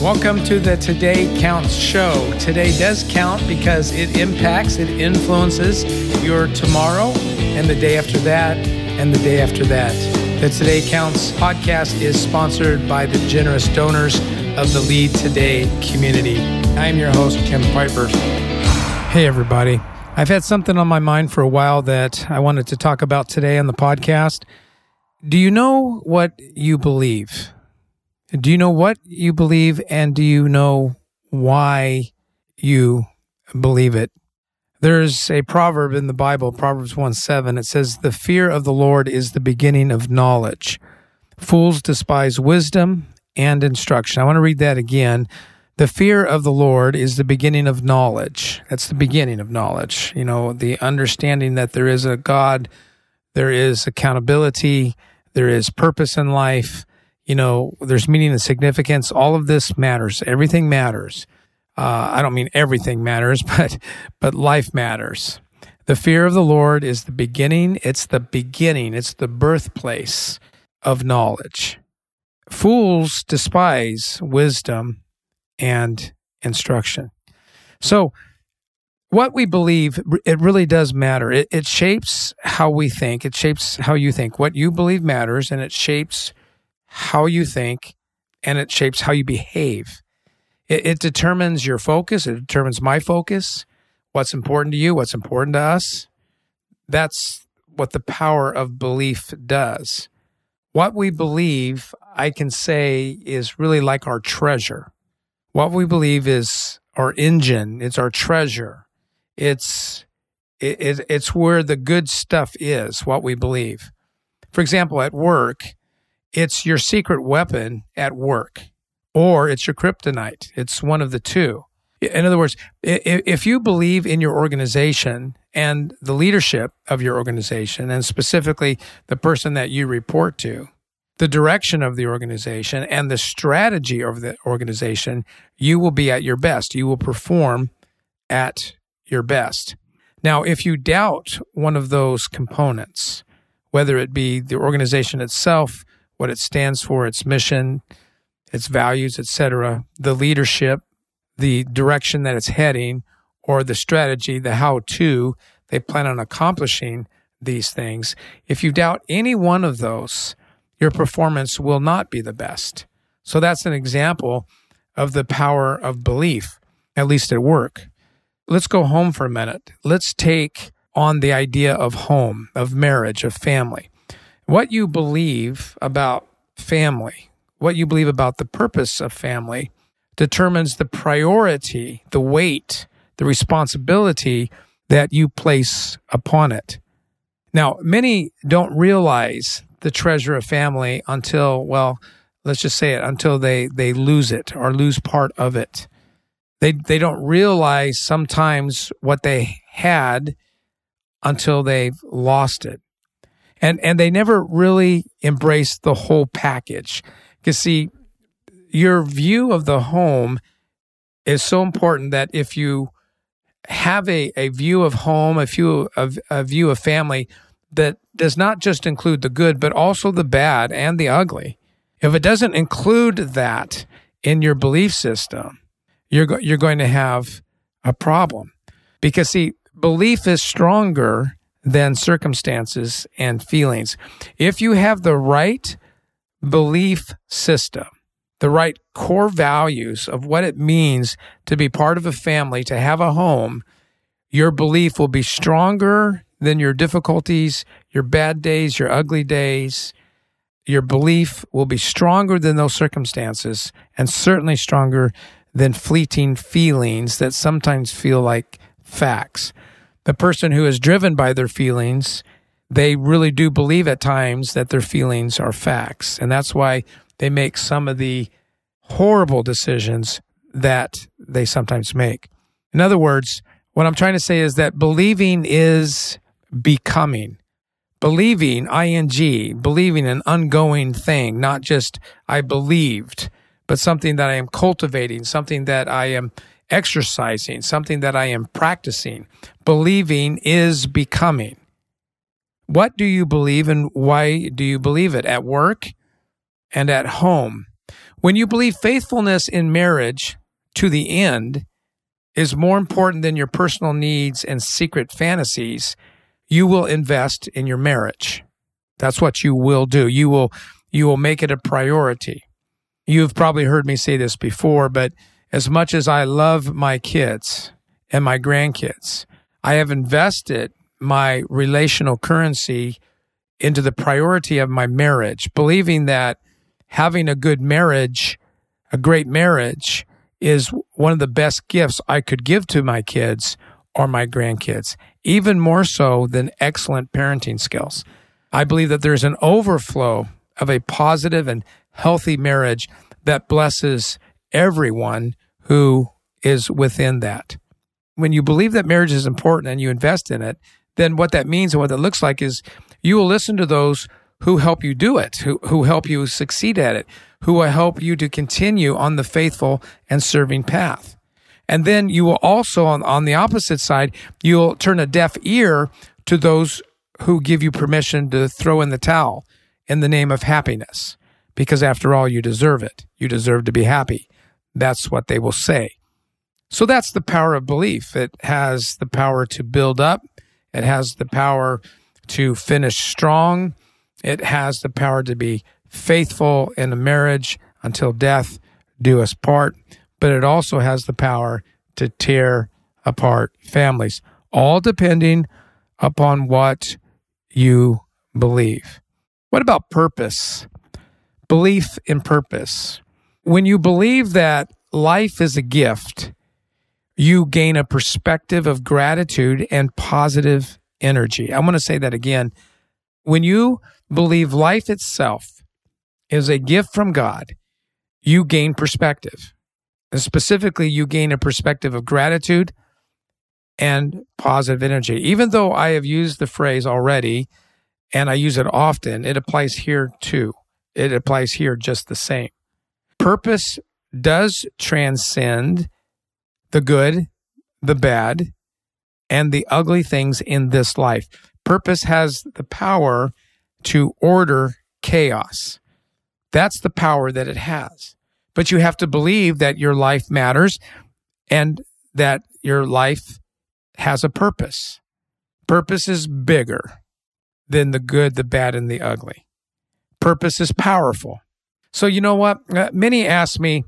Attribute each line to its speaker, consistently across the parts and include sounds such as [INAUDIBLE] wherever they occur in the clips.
Speaker 1: Welcome to the Today Counts show. Today does count because it impacts, it influences your tomorrow and the day after that and the day after that. The Today Counts podcast is sponsored by the generous donors of the Lead Today community. I'm your host, Jim Piper. Hey, everybody. I've had something on my mind for a while that I wanted to talk about today on the podcast. Do you know what you believe? Do you know what you believe and do you know why you believe it? There's a proverb in the Bible, Proverbs 1 7. It says, The fear of the Lord is the beginning of knowledge. Fools despise wisdom and instruction. I want to read that again. The fear of the Lord is the beginning of knowledge. That's the beginning of knowledge. You know, the understanding that there is a God, there is accountability, there is purpose in life you know, there's meaning and significance. All of this matters. Everything matters. Uh, I don't mean everything matters, [LAUGHS] but but life matters. The fear of the Lord is the beginning. It's the beginning. It's the birthplace of knowledge. Fools despise wisdom and instruction. So, what we believe, it really does matter. It, it shapes how we think. It shapes how you think. What you believe matters, and it shapes how you think and it shapes how you behave. It, it, determines your focus, it determines my focus, what's important to you, what's important to us. That's what the power of belief does. What we believe, I can say, is really like our treasure. What we believe is our engine, it's our treasure. It's it, it, it's where the good stuff is, what we believe. For example, at work, it's your secret weapon at work or it's your kryptonite. It's one of the two. In other words, if you believe in your organization and the leadership of your organization, and specifically the person that you report to, the direction of the organization and the strategy of the organization, you will be at your best. You will perform at your best. Now, if you doubt one of those components, whether it be the organization itself, what it stands for, its mission, its values, etc., the leadership, the direction that it's heading, or the strategy, the how to they plan on accomplishing these things. If you doubt any one of those, your performance will not be the best. So that's an example of the power of belief, at least at work. Let's go home for a minute. Let's take on the idea of home, of marriage, of family what you believe about family, what you believe about the purpose of family, determines the priority, the weight, the responsibility that you place upon it. Now, many don't realize the treasure of family until, well, let's just say it, until they, they lose it or lose part of it. They, they don't realize sometimes what they had until they've lost it and and they never really embraced the whole package. Because see, your view of the home is so important that if you have a, a view of home, a view of a view of family that does not just include the good, but also the bad and the ugly. If it doesn't include that in your belief system, you're go- you're going to have a problem. Because see, belief is stronger than circumstances and feelings. If you have the right belief system, the right core values of what it means to be part of a family, to have a home, your belief will be stronger than your difficulties, your bad days, your ugly days. Your belief will be stronger than those circumstances and certainly stronger than fleeting feelings that sometimes feel like facts the person who is driven by their feelings, they really do believe at times that their feelings are facts. And that's why they make some of the horrible decisions that they sometimes make. In other words, what I'm trying to say is that believing is becoming. Believing, ing, believing an ongoing thing, not just I believed, but something that I am cultivating, something that I am exercising, something that I am practicing. Believing is becoming. What do you believe and why do you believe it at work and at home? When you believe faithfulness in marriage to the end is more important than your personal needs and secret fantasies, you will invest in your marriage. That's what you will do. You will you will make it a priority. You've probably heard me say this before, but as much as I love my kids and my grandkids, I have invested my relational currency into the priority of my marriage, believing that having a good marriage, a great marriage, is one of the best gifts I could give to my kids or my grandkids, even more so than excellent parenting skills. I believe that there's an overflow of a positive and healthy marriage that blesses everyone who is within that. When you believe that marriage is important and you invest in it, then what that means and what that looks like is you will listen to those who help you do it, who, who help you succeed at it, who will help you to continue on the faithful and serving path. And then you will also, on, on the opposite side, you'll turn a deaf ear to those who give you permission to throw in the towel in the name of happiness. Because after all, you deserve it. You deserve to be happy. That's what they will say. So that's the power of belief. It has the power to build up. It has the power to finish strong. It has the power to be faithful in a marriage until death do us part, but it also has the power to tear apart families, all depending upon what you believe. What about purpose? Belief in purpose. When you believe that life is a gift, you gain a perspective of gratitude and positive energy. I'm going to say that again. When you believe life itself is a gift from God, you gain perspective. And specifically, you gain a perspective of gratitude and positive energy. Even though I have used the phrase already and I use it often, it applies here too. It applies here just the same. Purpose does transcend the good, the bad, and the ugly things in this life. Purpose has the power to order chaos. That's the power that it has. But you have to believe that your life matters and that your life has a purpose. Purpose is bigger than the good, the bad, and the ugly. Purpose is powerful. So, you know what? Uh, many ask me,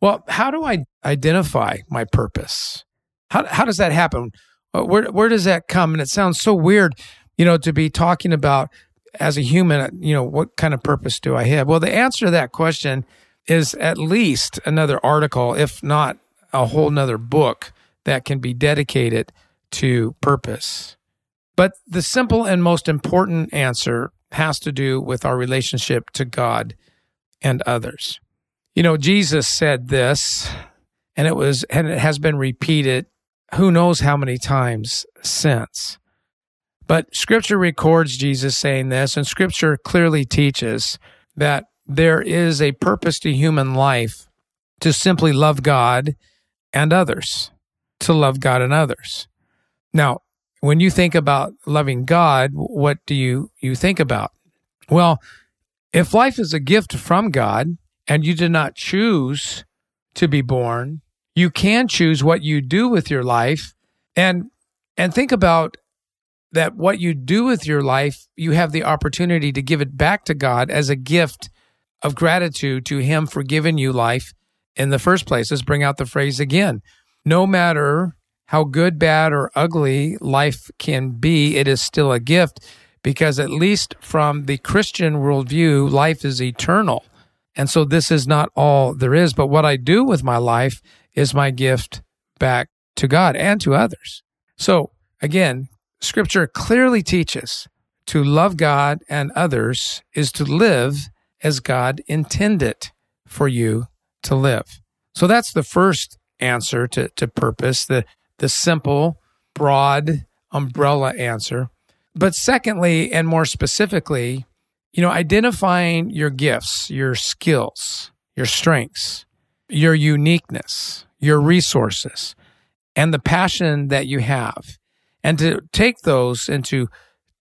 Speaker 1: well, how do I identify my purpose? How, how does that happen? Uh, where, where does that come? And it sounds so weird, you know, to be talking about as a human, you know, what kind of purpose do I have? Well, the answer to that question is at least another article, if not a whole nother book that can be dedicated to purpose. But the simple and most important answer has to do with our relationship to God and others. You know, Jesus said this, and it was, and it has been repeated who knows how many times since. But scripture records Jesus saying this, and scripture clearly teaches that there is a purpose to human life to simply love God and others, to love God and others. Now, when you think about loving God, what do you, you think about? Well, if life is a gift from God and you did not choose to be born, you can choose what you do with your life and and think about that what you do with your life, you have the opportunity to give it back to God as a gift of gratitude to Him for giving you life in the first place. Let's bring out the phrase again. No matter how good, bad, or ugly life can be, it is still a gift because, at least from the Christian worldview, life is eternal. And so this is not all there is. But what I do with my life is my gift back to God and to others. So again, Scripture clearly teaches to love God and others is to live as God intended for you to live. So that's the first answer to, to purpose, the, the simple, broad umbrella answer. But secondly, and more specifically, you know, identifying your gifts, your skills, your strengths, your uniqueness, your resources, and the passion that you have and to take those and to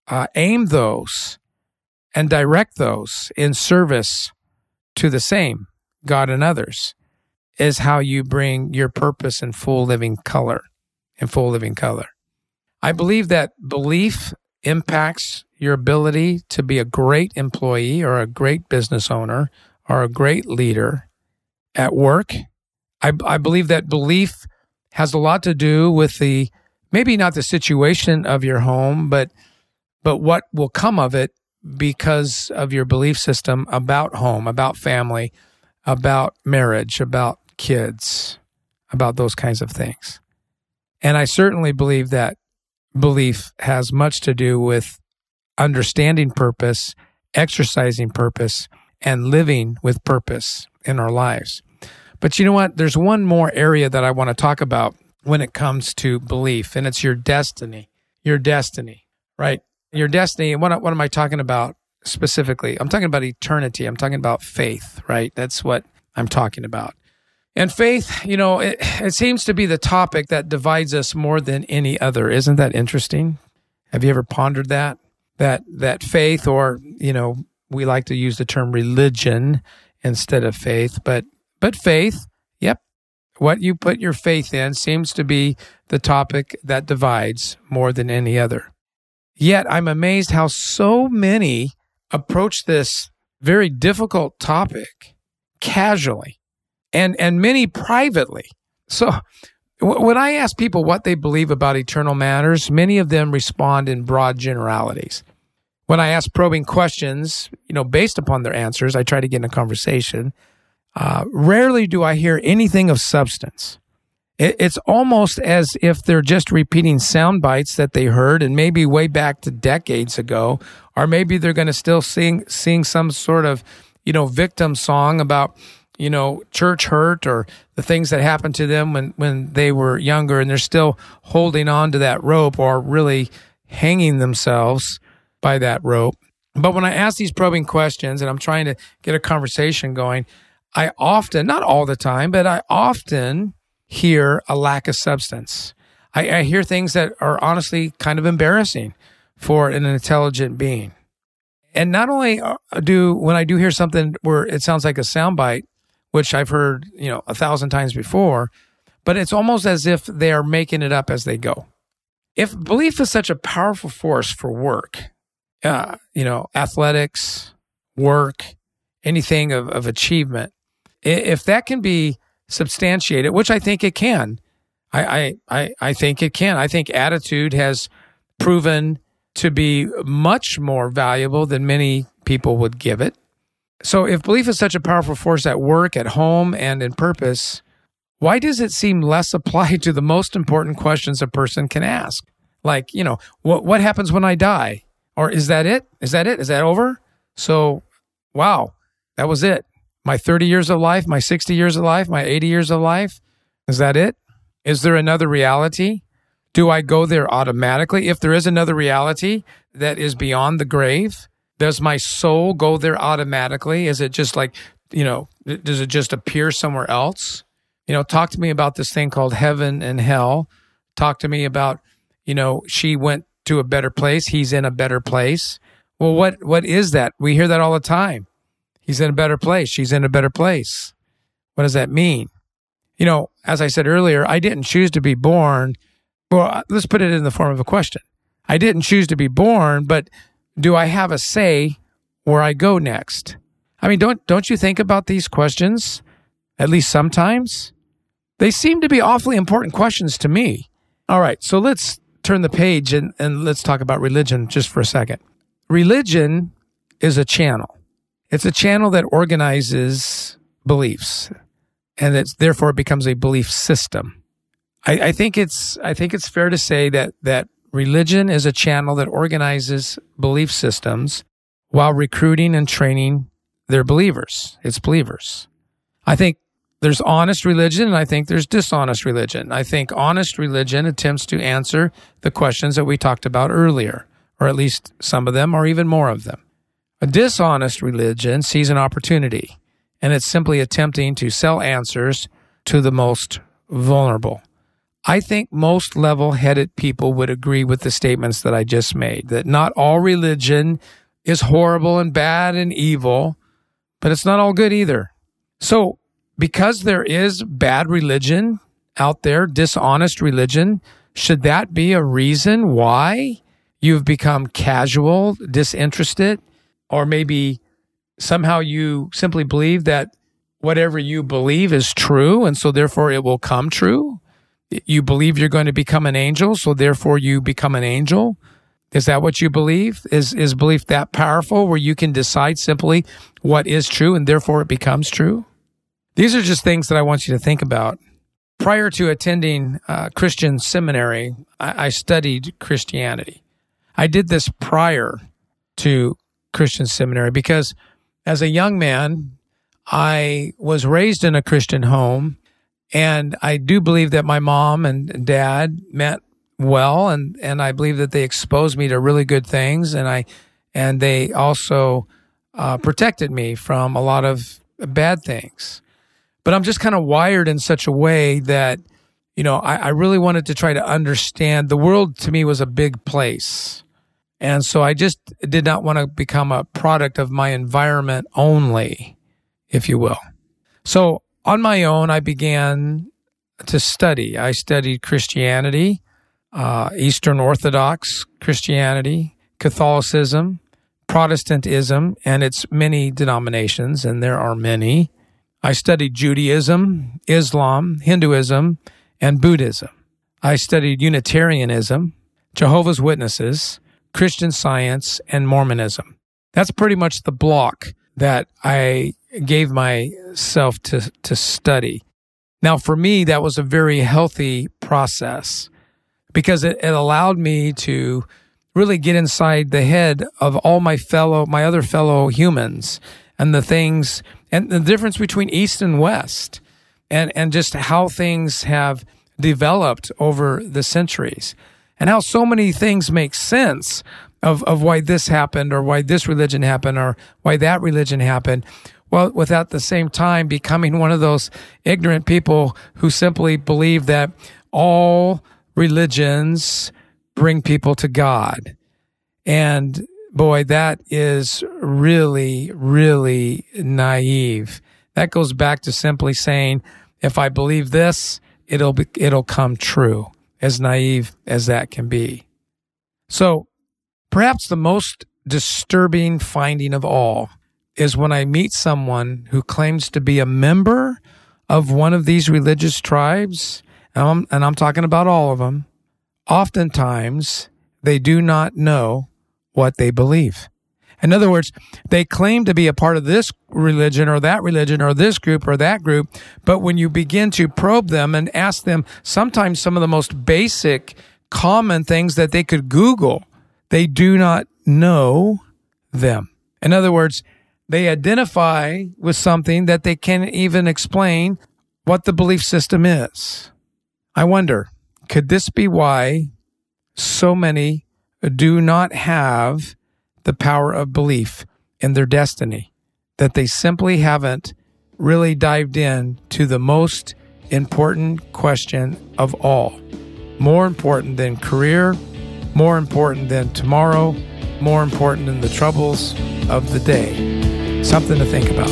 Speaker 1: uh, aim those and direct those in service to the same God and others is how you bring your purpose in full living color, in full living color. I believe that belief impacts your ability to be a great employee or a great business owner or a great leader at work. I, I believe that belief has a lot to do with the maybe not the situation of your home, but but what will come of it because of your belief system about home, about family, about marriage, about kids, about those kinds of things. And I certainly believe that belief has much to do with understanding purpose, exercising purpose, and living with purpose in our lives. But you know what? There's one more area that I want to talk about when it comes to belief, and it's your destiny. Your destiny, right? Your destiny. What, what am I talking about specifically? I'm talking about eternity. I'm talking about faith, right? That's what I'm talking about. And faith, you know, it, it seems to be the topic that divides us more than any other. Isn't that interesting? Have you ever pondered that? That that faith, or you know, we like to use the term religion instead of faith, but but faith, yep, what you put your faith in seems to be the topic that divides more than any other. Yet I'm amazed how so many approach this very difficult topic casually and and many privately. So when I ask people what they believe about eternal matters, many of them respond in broad generalities. When I ask probing questions, you know, based upon their answers, I try to get in a conversation. Uh, rarely do I hear anything of substance. It, it's almost as if they're just repeating sound bites that they heard and maybe way back to decades ago, or maybe they're going to still sing sing some sort of, you know, victim song about you know, church hurt or the things that happened to them when, when they were younger and they're still holding on to that rope or really hanging themselves by that rope. But when I ask these probing questions and I'm trying to get a conversation going, I often, not all the time, but I often hear a lack of substance. I, I hear things that are honestly kind of embarrassing for an intelligent being. And not only uh, do when I do hear something where it sounds like a soundbite, which I've heard, you know, a thousand times before, but it's almost as if they're making it up as they go. If belief is such a powerful force for work, uh, you know, athletics, work, anything of, of achievement, if that can be substantiated, which I think it can, I, I, I think it can. I think attitude has proven to be much more valuable than many people would give it. So, if belief is such a powerful force at work, at home, and in purpose, why does it seem less applied [LAUGHS] to the most important questions a person can ask? Like, you know, what what happens when I die? Or is that it? Is that it? Is that over? So, wow, that was it. My 30 years of life, my 60 years of life, my 80 years of life. Is that it? Is there another reality? Do I go there automatically? If there is another reality that is beyond the grave, does my soul go there automatically? Is it just like, you know, does it just appear somewhere else? You know, talk to me about this thing called heaven and hell. Talk to me about, you know, she went to a better place. He's in a better place. Well, what, what is that? We hear that all the time. He's in a better place. She's in a better place. What does that mean? You know, as I said earlier, I didn't choose to be born. Well, uh, let's put it in the form of a question. I didn't choose to be born, but do I have a say where I go next? I mean, don't don't you think about these questions at least sometimes? They seem to be awfully important questions to me. All right, so let's turn the page and, and let's talk about religion just for a second. Religion is a channel. It's a channel that organizes beliefs and that therefore it becomes a belief system. I, I think it's I think it's fair to say that that Religion is a channel that organizes belief systems while recruiting and training their believers, its believers. I think there's honest religion and I think there's dishonest religion. I think honest religion attempts to answer the questions that we talked about earlier, or at least some of them, or even more of them. A dishonest religion sees an opportunity and it's simply attempting to sell answers to the most vulnerable. I think most level headed people would agree with the statements that I just made that not all religion is horrible and bad and evil, but it's not all good either. So, because there is bad religion out there, dishonest religion, should that be a reason why you've become casual, disinterested, or maybe somehow you simply believe that whatever you believe is true and so therefore it will come true? You believe you're going to become an angel, so therefore you become an angel? Is that what you believe? Is is belief that powerful where you can decide simply what is true and therefore it becomes true? These are just things that I want you to think about. Prior to attending uh, Christian seminary, I, I studied Christianity. I did this prior to Christian seminary because as a young man, I was raised in a Christian home and I do believe that my mom and dad met well and and I believe that they exposed me to really good things and I and they also uh, protected me from a lot of bad things. But I'm just kind of wired in such a way that you know I, I really wanted to try to understand. The world to me was a big place, and so I just did not want to become a product of my environment only, if you will. So on my own, I began to study. I studied Christianity uh, Eastern Orthodox Christianity, Catholicism, Protestantism, and its many denominations, and there are many. I studied Judaism, Islam, Hinduism, and Buddhism. I studied Unitarianism, Jehovah's Witnesses, Christian Science, and Mormonism. That's pretty much the block that I gave myself to, to study. Now, for me, that was a very healthy process because it, it allowed me to really get inside the head of all my fellow, my other fellow humans and the things and the difference between East and West and, and just how things have developed over the centuries and how so many things make sense of, of why this happened or why this religion happened or why that religion happened. Well, without the same time becoming one of those ignorant people who simply believe that all religions bring people to God. And boy, that is really, really naive. That goes back to simply saying, if I believe this, it'll be, it'll come true. As naive as that can be. So perhaps the most disturbing finding of all is when I meet someone who claims to be a member of one of these religious tribes and I'm, and I'm talking about all of them, oftentimes they do not know what they believe. In other words, they claim to be a part of this religion or that religion or this group or that group, but when you begin to probe them and ask them sometimes some of the most basic, common things that they could Google, they do not know them. In other words, they identify with something that they can't even explain what the belief system is. I wonder, could this be why so many do not have the power of belief in their destiny? That they simply haven't really dived in to the most important question of all. More important than career, more important than tomorrow, more important than the troubles of the day. Something to think about.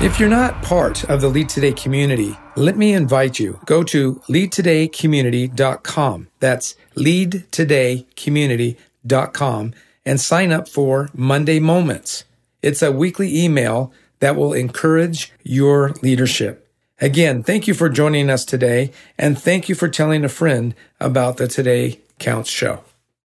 Speaker 1: If you're not part of the Lead Today community, let me invite you. Go to leadtodaycommunity.com. That's leadtodaycommunity.com and sign up for Monday Moments. It's a weekly email that will encourage your leadership. Again, thank you for joining us today and thank you for telling a friend about the Today Counts show.